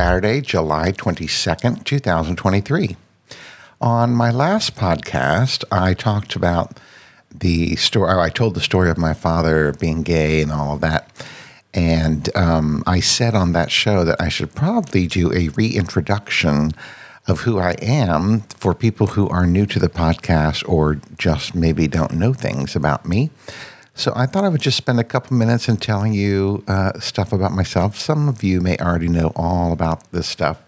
Saturday, July 22nd, 2023. On my last podcast, I talked about the story, I told the story of my father being gay and all of that. And um, I said on that show that I should probably do a reintroduction of who I am for people who are new to the podcast or just maybe don't know things about me. So I thought I would just spend a couple minutes in telling you uh, stuff about myself. Some of you may already know all about this stuff,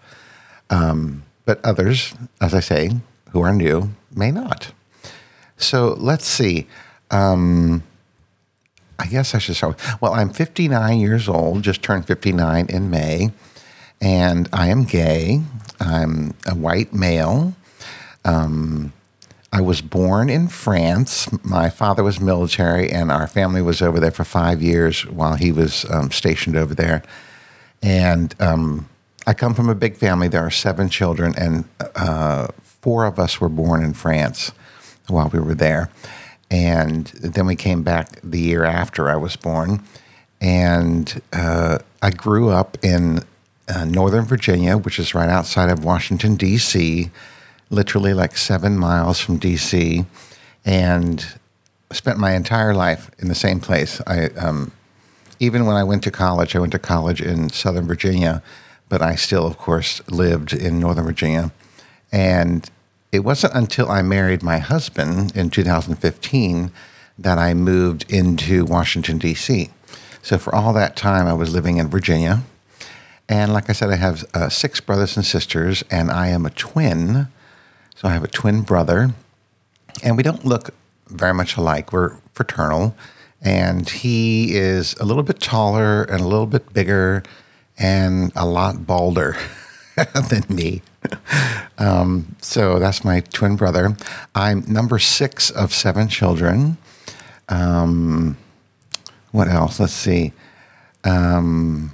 um, but others, as I say, who are new may not. So let's see. Um, I guess I should start. Well, I'm 59 years old, just turned 59 in May, and I am gay. I'm a white male. Um, I was born in France. My father was military, and our family was over there for five years while he was um, stationed over there. And um, I come from a big family. There are seven children, and uh, four of us were born in France while we were there. And then we came back the year after I was born. And uh, I grew up in uh, Northern Virginia, which is right outside of Washington, D.C literally like seven miles from DC, and spent my entire life in the same place. I um, even when I went to college, I went to college in Southern Virginia, but I still, of course, lived in Northern Virginia. And it wasn't until I married my husband in 2015 that I moved into Washington, D.C. So for all that time, I was living in Virginia. And like I said, I have uh, six brothers and sisters, and I am a twin. So I have a twin brother, and we don't look very much alike. We're fraternal, and he is a little bit taller and a little bit bigger and a lot balder than me. Um, so that's my twin brother. I'm number six of seven children. Um, what else? Let's see. Um,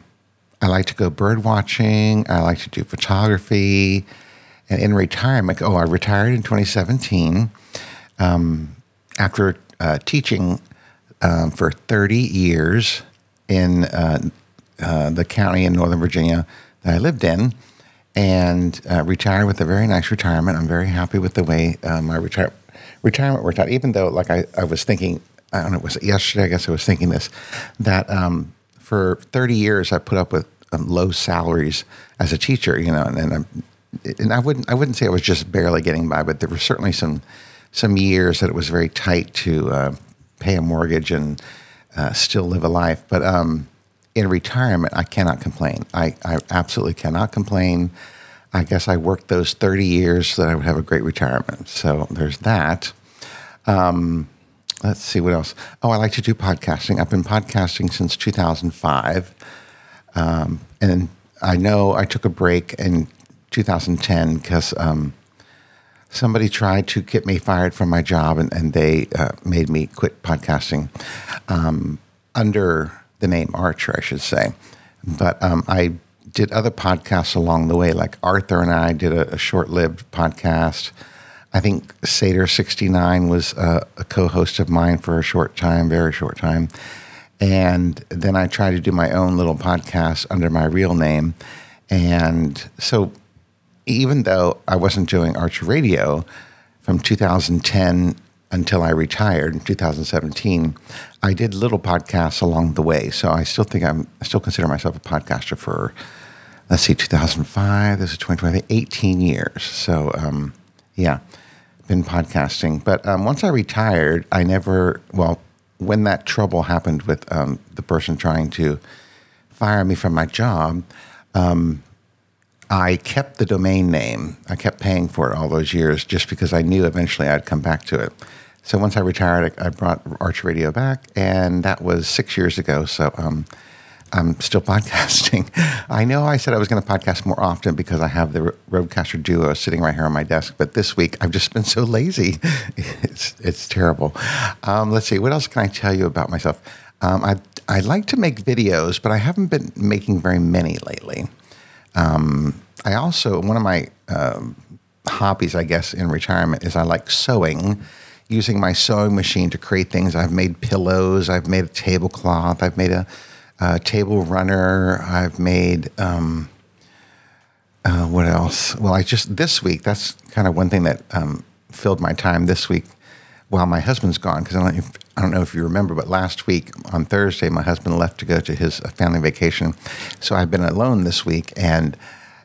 I like to go bird watching. I like to do photography. And in retirement, oh, I retired in 2017 um, after uh, teaching um, for 30 years in uh, uh, the county in Northern Virginia that I lived in, and uh, retired with a very nice retirement. I'm very happy with the way uh, my retire- retirement worked out. Even though, like I, I was thinking, I don't know, it was yesterday. I guess I was thinking this that um, for 30 years I put up with um, low salaries as a teacher, you know, and, and and I wouldn't I wouldn't say I was just barely getting by, but there were certainly some some years that it was very tight to uh, pay a mortgage and uh, still live a life. But um, in retirement, I cannot complain. I, I absolutely cannot complain. I guess I worked those 30 years so that I would have a great retirement. So there's that. Um, let's see what else. Oh, I like to do podcasting. I've been podcasting since 2005. Um, and I know I took a break in 2010 because um, somebody tried to get me fired from my job and, and they uh, made me quit podcasting um, under the name Archer, I should say. But um, I did other podcasts along the way, like Arthur and I did a, a short lived podcast. I think Seder 69 was a co host of mine for a short time, very short time. And then I tried to do my own little podcast under my real name. And so even though I wasn't doing Archer Radio from 2010 until I retired in 2017, I did little podcasts along the way. So I still think I'm, I still consider myself a podcaster for, let's see, 2005, this is 2020, 18 years. So, um, yeah, been podcasting. But um, once I retired, I never, well, when that trouble happened with um, the person trying to fire me from my job, um, I kept the domain name. I kept paying for it all those years just because I knew eventually I'd come back to it. So once I retired, I brought Archer Radio back, and that was six years ago. So um, I'm still podcasting. I know I said I was going to podcast more often because I have the Rodecaster Duo sitting right here on my desk, but this week I've just been so lazy. it's it's terrible. Um, let's see, what else can I tell you about myself? Um, I I like to make videos, but I haven't been making very many lately. Um, I also, one of my um, hobbies, I guess, in retirement is I like sewing, using my sewing machine to create things. I've made pillows, I've made a tablecloth, I've made a, a table runner, I've made um, uh, what else? Well, I just this week. That's kind of one thing that um, filled my time this week while my husband's gone. Because I don't, I don't know if you remember, but last week on Thursday, my husband left to go to his family vacation, so I've been alone this week, and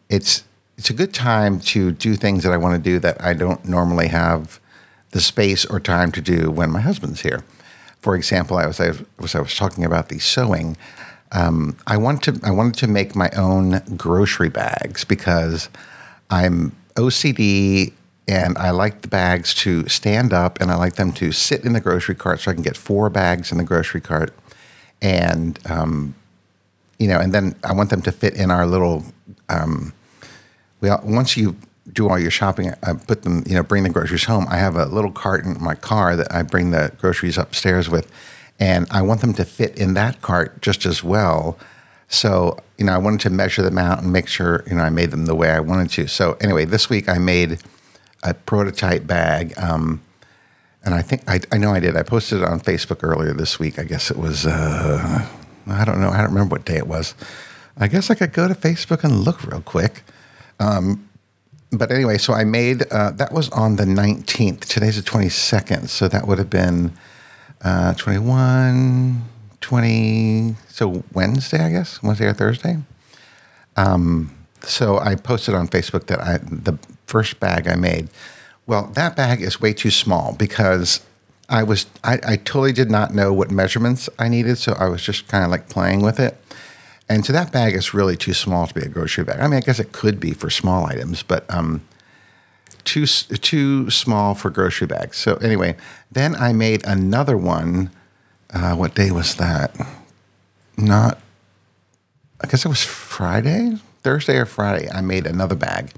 it's it's a good time to do things that I want to do that I don't normally have the space or time to do when my husband's here. For example, I was I was, I was talking about the sewing. Um, I want to I wanted to make my own grocery bags because I'm OCD and I like the bags to stand up and I like them to sit in the grocery cart so I can get four bags in the grocery cart and um, you know and then I want them to fit in our little um, well once you do all your shopping I put them you know bring the groceries home I have a little cart in my car that I bring the groceries upstairs with and I want them to fit in that cart just as well. So, you know, I wanted to measure them out and make sure, you know, I made them the way I wanted to. So, anyway, this week I made a prototype bag. Um, and I think, I, I know I did. I posted it on Facebook earlier this week. I guess it was, uh, I don't know. I don't remember what day it was. I guess I could go to Facebook and look real quick. Um, but anyway, so I made, uh, that was on the 19th. Today's the 22nd. So that would have been uh, 21, 20, so Wednesday, I guess, Wednesday or Thursday. Um, so I posted on Facebook that I, the first bag I made, well, that bag is way too small because I was, I, I totally did not know what measurements I needed. So I was just kind of like playing with it. And so that bag is really too small to be a grocery bag. I mean, I guess it could be for small items, but um, too too small for grocery bags. So anyway, then I made another one. Uh, what day was that? Not. I guess it was Friday, Thursday or Friday. I made another bag,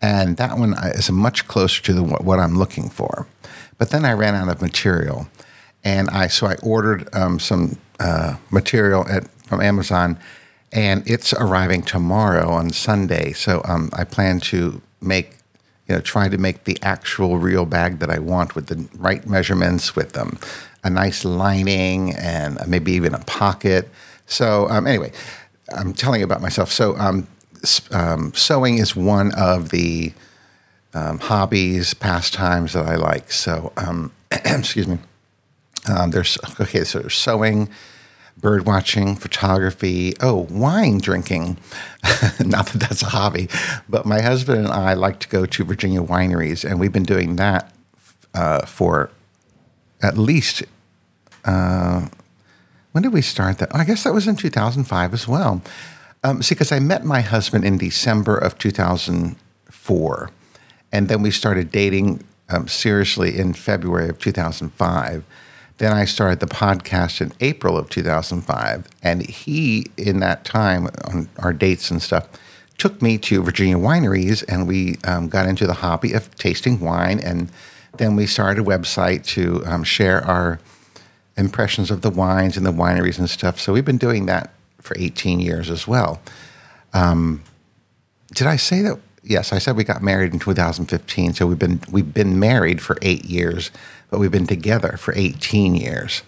and that one is much closer to the, what I'm looking for. But then I ran out of material, and I so I ordered um, some uh, material at, from Amazon, and it's arriving tomorrow on Sunday. So um, I plan to make you know, try to make the actual real bag that I want with the right measurements, with um, a nice lining and maybe even a pocket. So um, anyway, I'm telling you about myself. So um, um sewing is one of the um, hobbies, pastimes that I like. So um, excuse me. there's okay. So there's sewing bird watching, photography, oh, wine drinking. Not that that's a hobby, but my husband and I like to go to Virginia wineries, and we've been doing that uh, for at least. Uh, when did we start that? I guess that was in 2005 as well. Um, see, because I met my husband in December of 2004, and then we started dating um, seriously in February of 2005. Then I started the podcast in April of 2005. And he, in that time, on our dates and stuff, took me to Virginia wineries and we um, got into the hobby of tasting wine. And then we started a website to um, share our impressions of the wines and the wineries and stuff. So we've been doing that for 18 years as well. Um, did I say that? Yes, I said we got married in 2015. So we've been we've been married for eight years but we've been together for 18 years.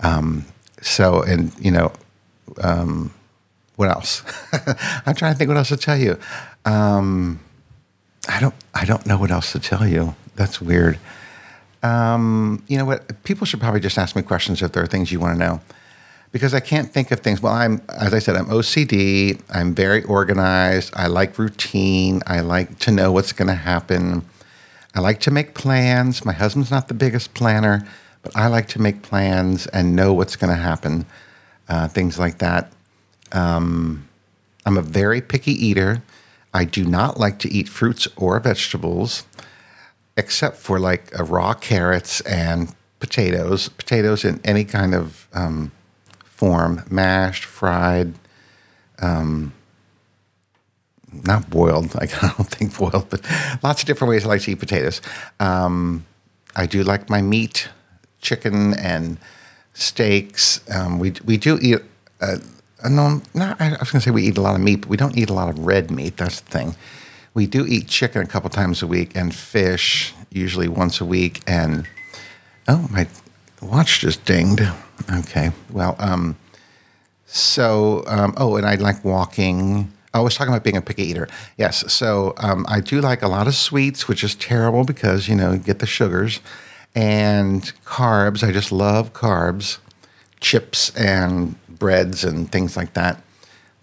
Um, so, and you know, um, what else? I'm trying to think what else to tell you. Um, I don't, I don't know what else to tell you. That's weird. Um, you know what? People should probably just ask me questions if there are things you want to know, because I can't think of things. Well, I'm, as I said, I'm OCD. I'm very organized. I like routine. I like to know what's going to happen. I like to make plans. My husband's not the biggest planner, but I like to make plans and know what's going to happen, uh, things like that. Um, I'm a very picky eater. I do not like to eat fruits or vegetables, except for like raw carrots and potatoes. Potatoes in any kind of um, form, mashed, fried. Um, not boiled. I don't think boiled, but lots of different ways I like to eat potatoes. Um, I do like my meat, chicken and steaks. Um, we we do eat. Uh, no, not, I was going to say we eat a lot of meat, but we don't eat a lot of red meat. That's the thing. We do eat chicken a couple times a week and fish usually once a week. And oh, my watch just dinged. Okay, well, um, so um, oh, and I like walking I was talking about being a picky eater. Yes. So um, I do like a lot of sweets, which is terrible because, you know, you get the sugars and carbs. I just love carbs, chips and breads and things like that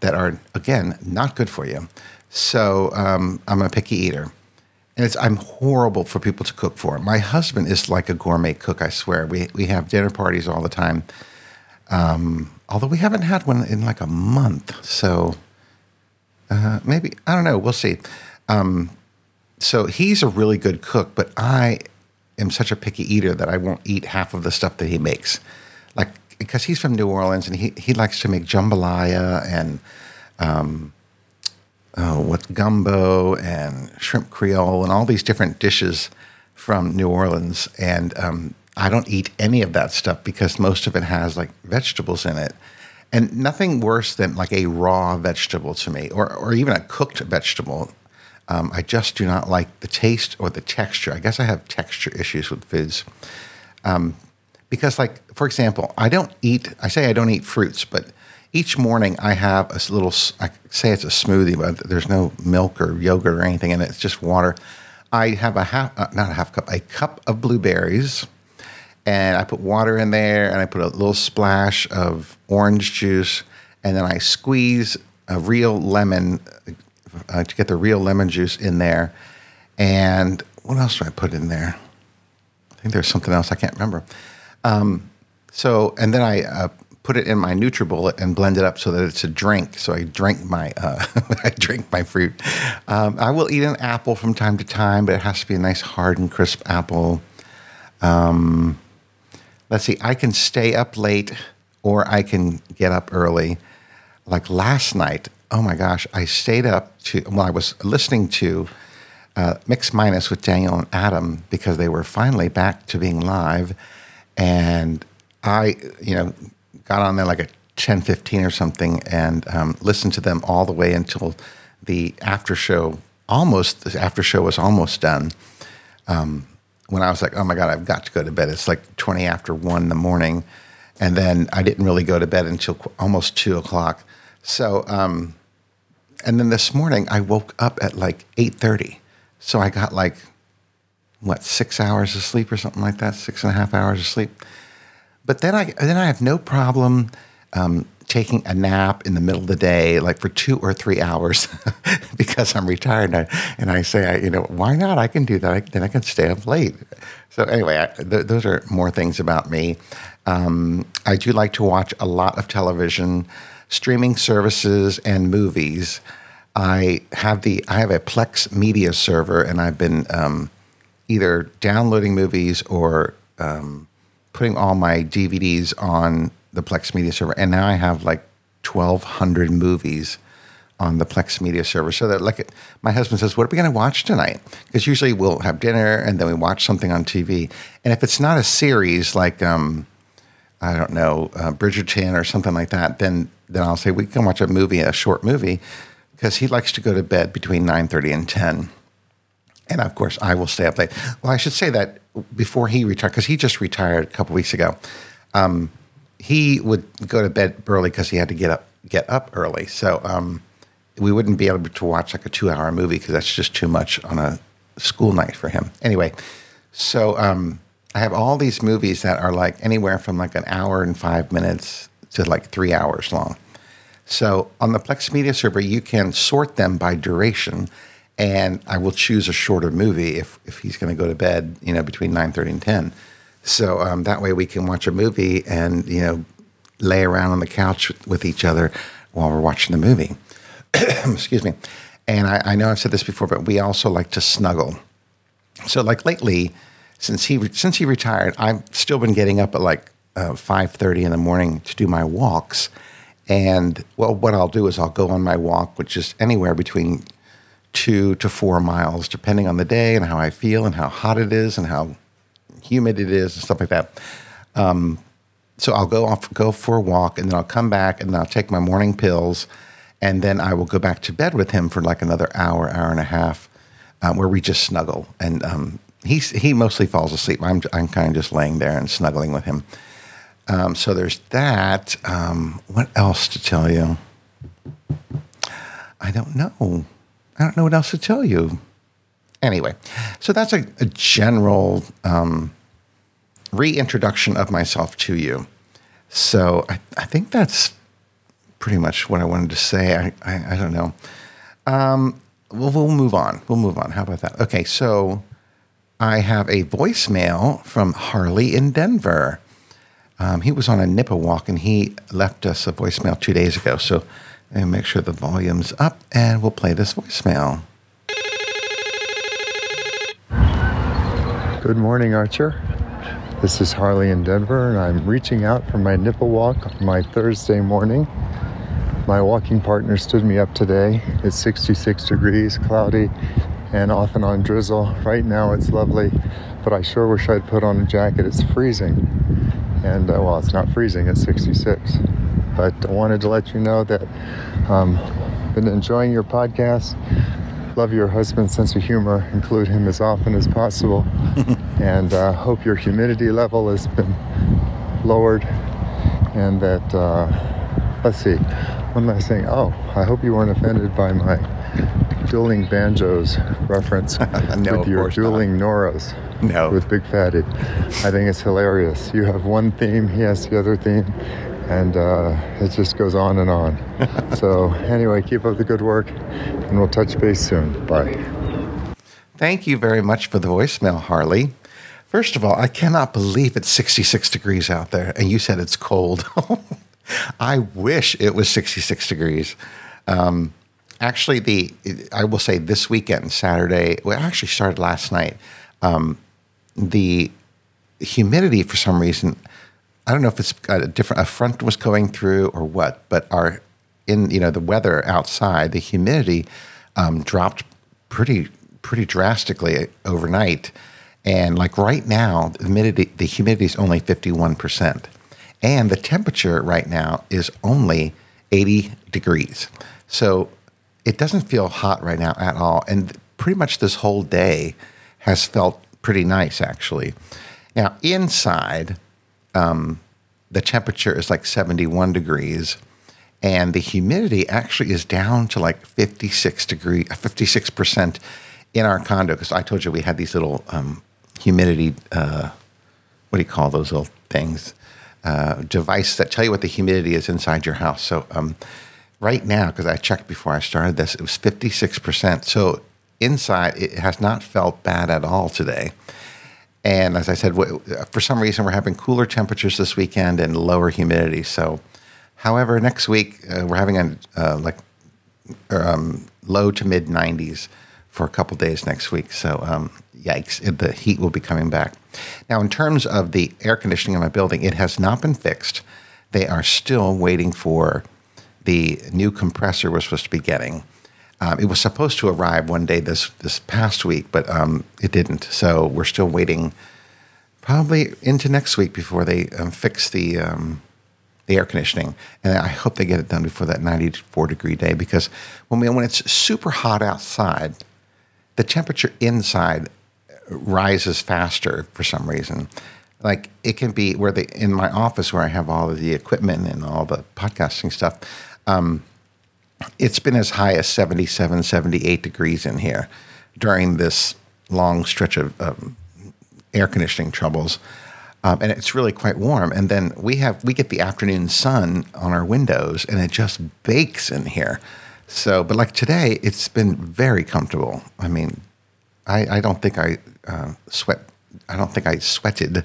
that are, again, not good for you. So um, I'm a picky eater. And it's, I'm horrible for people to cook for. My husband is like a gourmet cook, I swear. We, we have dinner parties all the time. Um, although we haven't had one in like a month. So uh, maybe I don't know. We'll see. Um, so he's a really good cook, but I am such a picky eater that I won't eat half of the stuff that he makes. Like because he's from New Orleans and he he likes to make jambalaya and um, oh, what gumbo and shrimp creole and all these different dishes from New Orleans, and um, I don't eat any of that stuff because most of it has like vegetables in it. And nothing worse than like a raw vegetable to me, or, or even a cooked vegetable. Um, I just do not like the taste or the texture. I guess I have texture issues with foods. Um, because, like, for example, I don't eat, I say I don't eat fruits, but each morning I have a little, I say it's a smoothie, but there's no milk or yogurt or anything in it. It's just water. I have a half, uh, not a half cup, a cup of blueberries and I put water in there and I put a little splash of orange juice and then I squeeze a real lemon uh, to get the real lemon juice in there. And what else do I put in there? I think there's something else I can't remember. Um, so and then I uh, put it in my NutriBullet and blend it up so that it's a drink. So I drink my uh, I drink my fruit. Um, I will eat an apple from time to time, but it has to be a nice hard and crisp apple. Um, let's see, I can stay up late or I can get up early. Like last night, oh my gosh, I stayed up to, well, I was listening to uh, Mix Minus with Daniel and Adam because they were finally back to being live. And I, you know, got on there like at 10 15 or something and um, listened to them all the way until the after show almost, the after show was almost done. Um, when I was like, oh my God, I've got to go to bed. It's like 20 after one in the morning. And then I didn't really go to bed until almost two o'clock. So, um, and then this morning I woke up at like 8.30. So I got like, what, six hours of sleep or something like that, six and a half hours of sleep. But then I, then I have no problem um, taking a nap in the middle of the day, like for two or three hours, because I'm retired. And I, and I say, I, you know, why not? I can do that. I, then I can stay up late. So anyway, I, th- those are more things about me. Um, I do like to watch a lot of television, streaming services, and movies. I have the I have a Plex media server, and I've been um, either downloading movies or um, putting all my DVDs on the Plex Media server, and now I have like twelve hundred movies on the Plex Media server. So that like my husband says, "What are we going to watch tonight?" Because usually we'll have dinner and then we watch something on TV. And if it's not a series like um, I don't know uh, Bridgerton or something like that, then then I'll say we can watch a movie, a short movie, because he likes to go to bed between nine thirty and ten. And of course, I will stay up late. Well, I should say that before he retired, because he just retired a couple weeks ago. Um, he would go to bed early because he had to get up get up early. So um, we wouldn't be able to watch like a two hour movie because that's just too much on a school night for him. Anyway, so um, I have all these movies that are like anywhere from like an hour and five minutes to like three hours long. So on the Plex Media server, you can sort them by duration, and I will choose a shorter movie if if he's going to go to bed, you know, between nine thirty and ten. So um, that way we can watch a movie and you know lay around on the couch with, each other while we're watching the movie. Excuse me. And I, I, know I've said this before, but we also like to snuggle. So like lately, since he since he retired, I've still been getting up at like uh, five thirty in the morning to do my walks. And well, what I'll do is I'll go on my walk, which is anywhere between two to four miles, depending on the day and how I feel and how hot it is and how humid it is and stuff like that. Um, so I'll go off, go for a walk, and then I'll come back, and I'll take my morning pills, and then I will go back to bed with him for like another hour, hour and a half, um, where we just snuggle. And um, he he mostly falls asleep. I'm I'm kind of just laying there and snuggling with him. Um, so there's that. Um, what else to tell you? I don't know. I don't know what else to tell you. Anyway, so that's a, a general um, reintroduction of myself to you. So I, I think that's pretty much what I wanted to say. I, I, I don't know. Um, well, we'll move on. We'll move on. How about that? Okay, so I have a voicemail from Harley in Denver. Um, he was on a Nipah walk and he left us a voicemail two days ago. So and make sure the volume's up and we'll play this voicemail. Good morning, Archer. This is Harley in Denver, and I'm reaching out from my Nipah walk on my Thursday morning. My walking partner stood me up today. It's 66 degrees, cloudy, and off and on drizzle. Right now it's lovely, but I sure wish I'd put on a jacket. It's freezing. And uh, well, it's not freezing, it's 66. But I wanted to let you know that um, been enjoying your podcast. Love your husband's sense of humor. Include him as often as possible. and uh, hope your humidity level has been lowered and that, uh, let's see, one last thing. Oh, I hope you weren't offended by my dueling banjos reference no, with your dueling not. Noras. No. With Big Fatty. I think it's hilarious. You have one theme, he has the other theme, and uh, it just goes on and on. so, anyway, keep up the good work, and we'll touch base soon. Bye. Thank you very much for the voicemail, Harley. First of all, I cannot believe it's 66 degrees out there, and you said it's cold. I wish it was 66 degrees. Um, actually, the I will say this weekend, Saturday, well, actually started last night. Um, the humidity, for some reason, I don't know if it's a different a front was going through or what, but our in you know the weather outside, the humidity um, dropped pretty pretty drastically overnight, and like right now, the humidity the humidity is only fifty one percent. And the temperature right now is only 80 degrees. So it doesn't feel hot right now at all. And pretty much this whole day has felt pretty nice, actually. Now, inside, um, the temperature is like 71 degrees, and the humidity actually is down to like 56 degree, 56% in our condo. Because I told you we had these little um, humidity, uh, what do you call those little things? uh, device that tell you what the humidity is inside your house. So um, right now, because I checked before I started this, it was 56%. So inside, it has not felt bad at all today. And as I said, for some reason, we're having cooler temperatures this weekend and lower humidity. So, however, next week uh, we're having a uh, like um, low to mid 90s for a couple days next week. So, um, yikes, the heat will be coming back. Now, in terms of the air conditioning in my building, it has not been fixed. They are still waiting for the new compressor we're supposed to be getting. Um, it was supposed to arrive one day this this past week, but um, it didn't. So we're still waiting, probably into next week before they um, fix the um, the air conditioning. And I hope they get it done before that 94 degree day because when we, when it's super hot outside, the temperature inside rises faster for some reason. Like it can be where the in my office where I have all of the equipment and all the podcasting stuff. Um, it's been as high as 77, 78 degrees in here during this long stretch of um, air conditioning troubles. Um, and it's really quite warm. And then we have we get the afternoon sun on our windows, and it just bakes in here. So, but like today, it's been very comfortable. I mean, I, I don't think I uh, sweat. I don't think I sweated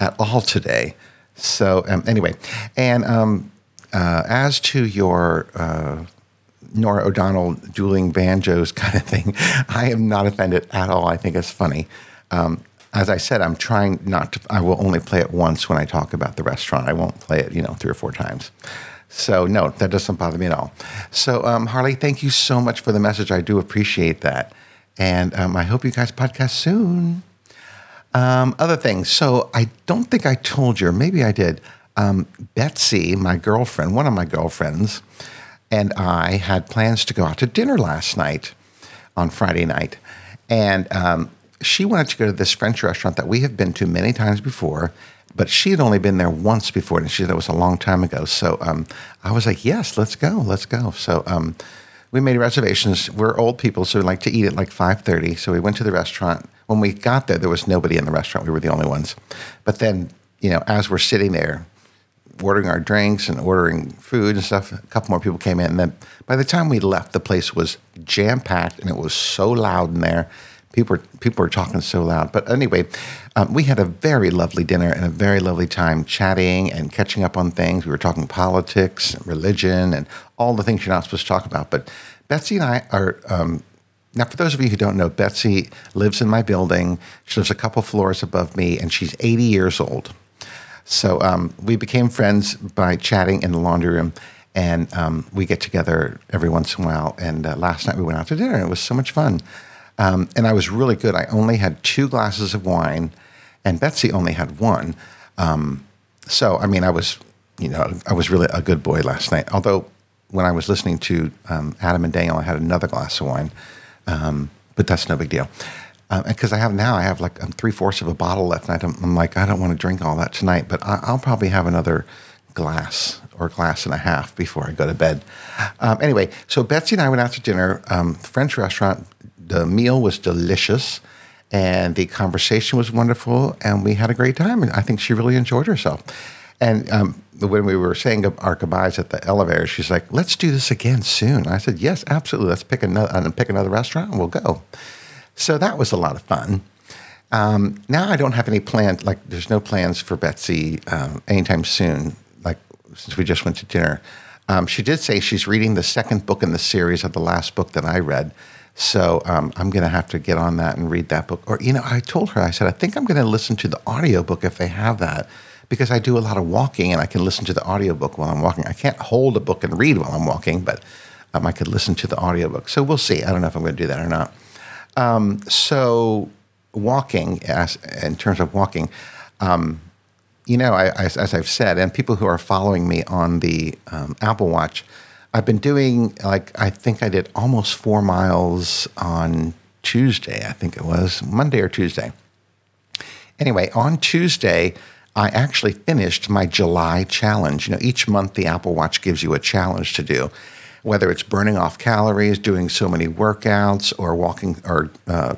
at all today. So um, anyway, and um, uh, as to your uh, Norah O'Donnell dueling banjos kind of thing, I am not offended at all. I think it's funny. Um, as I said, I'm trying not to. I will only play it once when I talk about the restaurant. I won't play it, you know, three or four times. So no, that doesn't bother me at all. So um, Harley, thank you so much for the message. I do appreciate that, and um, I hope you guys podcast soon. Um, other things. So I don't think I told you, or maybe I did. Um, Betsy, my girlfriend, one of my girlfriends, and I had plans to go out to dinner last night on Friday night, and um, she wanted to go to this French restaurant that we have been to many times before but she had only been there once before, and she said it was a long time ago. So um, I was like, "Yes, let's go, let's go." So um, we made reservations. We're old people, so we like to eat at like five thirty. So we went to the restaurant. When we got there, there was nobody in the restaurant. We were the only ones. But then, you know, as we're sitting there, ordering our drinks and ordering food and stuff, a couple more people came in. And then by the time we left, the place was jam packed and it was so loud in there. People were, people were talking so loud. But anyway, um, we had a very lovely dinner and a very lovely time chatting and catching up on things. We were talking politics, and religion, and all the things you're not supposed to talk about. But Betsy and I are. Um, now, for those of you who don't know, Betsy lives in my building. She lives a couple floors above me, and she's 80 years old. So um, we became friends by chatting in the laundry room, and um, we get together every once in a while. And uh, last night we went out to dinner. It was so much fun, um, and I was really good. I only had two glasses of wine, and Betsy only had one. Um, so I mean, I was, you know, I was really a good boy last night. Although when I was listening to um, Adam and Daniel, I had another glass of wine, um, but that's no big deal because um, I have now, I have like three fourths of a bottle left. And I am like, I don't want to drink all that tonight, but I, will probably have another glass or glass and a half before I go to bed. Um, anyway, so Betsy and I went out to dinner, um, French restaurant. The meal was delicious, and the conversation was wonderful, and we had a great time. And I think she really enjoyed herself. And um, when we were saying our goodbyes at the elevator, she's like, "Let's do this again soon." I said, "Yes, absolutely. Let's pick another uh, pick another restaurant, and we'll go." So that was a lot of fun. Um, now I don't have any plans. Like, there's no plans for Betsy um, anytime soon. Like, since we just went to dinner, um, she did say she's reading the second book in the series of the last book that I read. So um, I'm going to have to get on that and read that book. Or, you know, I told her, I said, I think I'm going to listen to the audiobook if they have that because I do a lot of walking and I can listen to the audiobook while I'm walking. I can't hold a book and read while I'm walking, but um, I could listen to the audiobook. So we'll see. I don't know if I'm going to do that or not. Um, so walking, as in terms of walking, um, you know, I, as, as, I've said, and people who are following me on the um, Apple Watch, I've been doing like I think I did almost four miles on Tuesday. I think it was Monday or Tuesday. Anyway, on Tuesday, I actually finished my July challenge. You know, each month the Apple Watch gives you a challenge to do whether it's burning off calories, doing so many workouts, or walking or uh,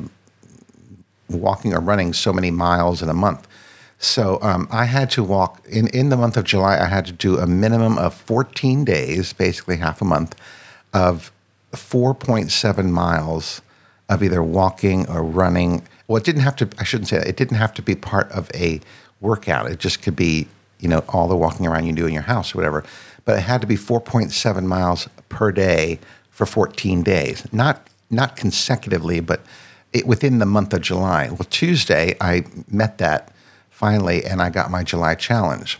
walking or running so many miles in a month. So um, I had to walk in in the month of July. I had to do a minimum of 14 days, basically half a month, of 4.7 miles of either walking or running. Well, it didn't have to. I shouldn't say that. It didn't have to be part of a workout. It just could be, you know, all the walking around you do in your house or whatever but it had to be 4.7 miles per day for 14 days, not not consecutively, but it, within the month of July. Well, Tuesday I met that finally, and I got my July challenge.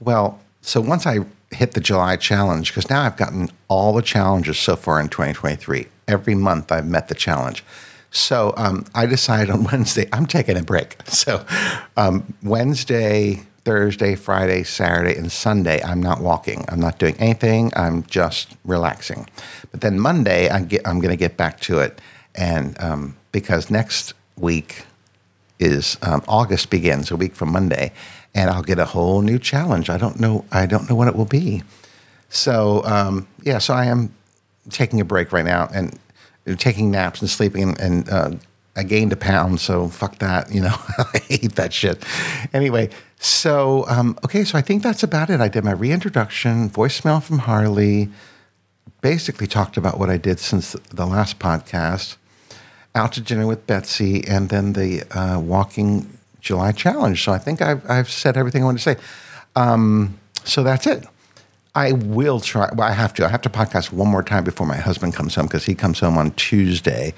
Well, so once I hit the July challenge, because now I've gotten all the challenges so far in 2023. Every month I've met the challenge. So um, I decided on Wednesday I'm taking a break. So um, Wednesday Thursday, Friday, Saturday, and Sunday, I'm not walking. I'm not doing anything. I'm just relaxing. But then Monday, I get, I'm going to get back to it. And um, because next week is um, August begins, a week from Monday, and I'll get a whole new challenge. I don't know. I don't know what it will be. So um, yeah, so I am taking a break right now and taking naps and sleeping and, uh, I gained a pound, so fuck that. You know, I hate that shit. Anyway, so um, okay, so I think that's about it. I did my reintroduction, voicemail from Harley, basically talked about what I did since the last podcast, out to dinner with Betsy, and then the uh, walking July challenge. So I think I've, I've said everything I want to say. Um, so that's it. I will try. Well, I have to. I have to podcast one more time before my husband comes home because he comes home on Tuesday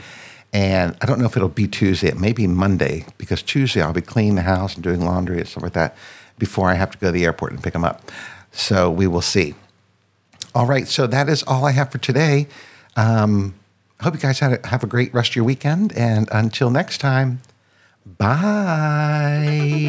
and I don't know if it'll be Tuesday. It may be Monday because Tuesday I'll be cleaning the house and doing laundry and stuff like that before I have to go to the airport and pick them up. So we will see. All right. So that is all I have for today. Um, I hope you guys had a, have a great rest of your weekend. And until next time, bye.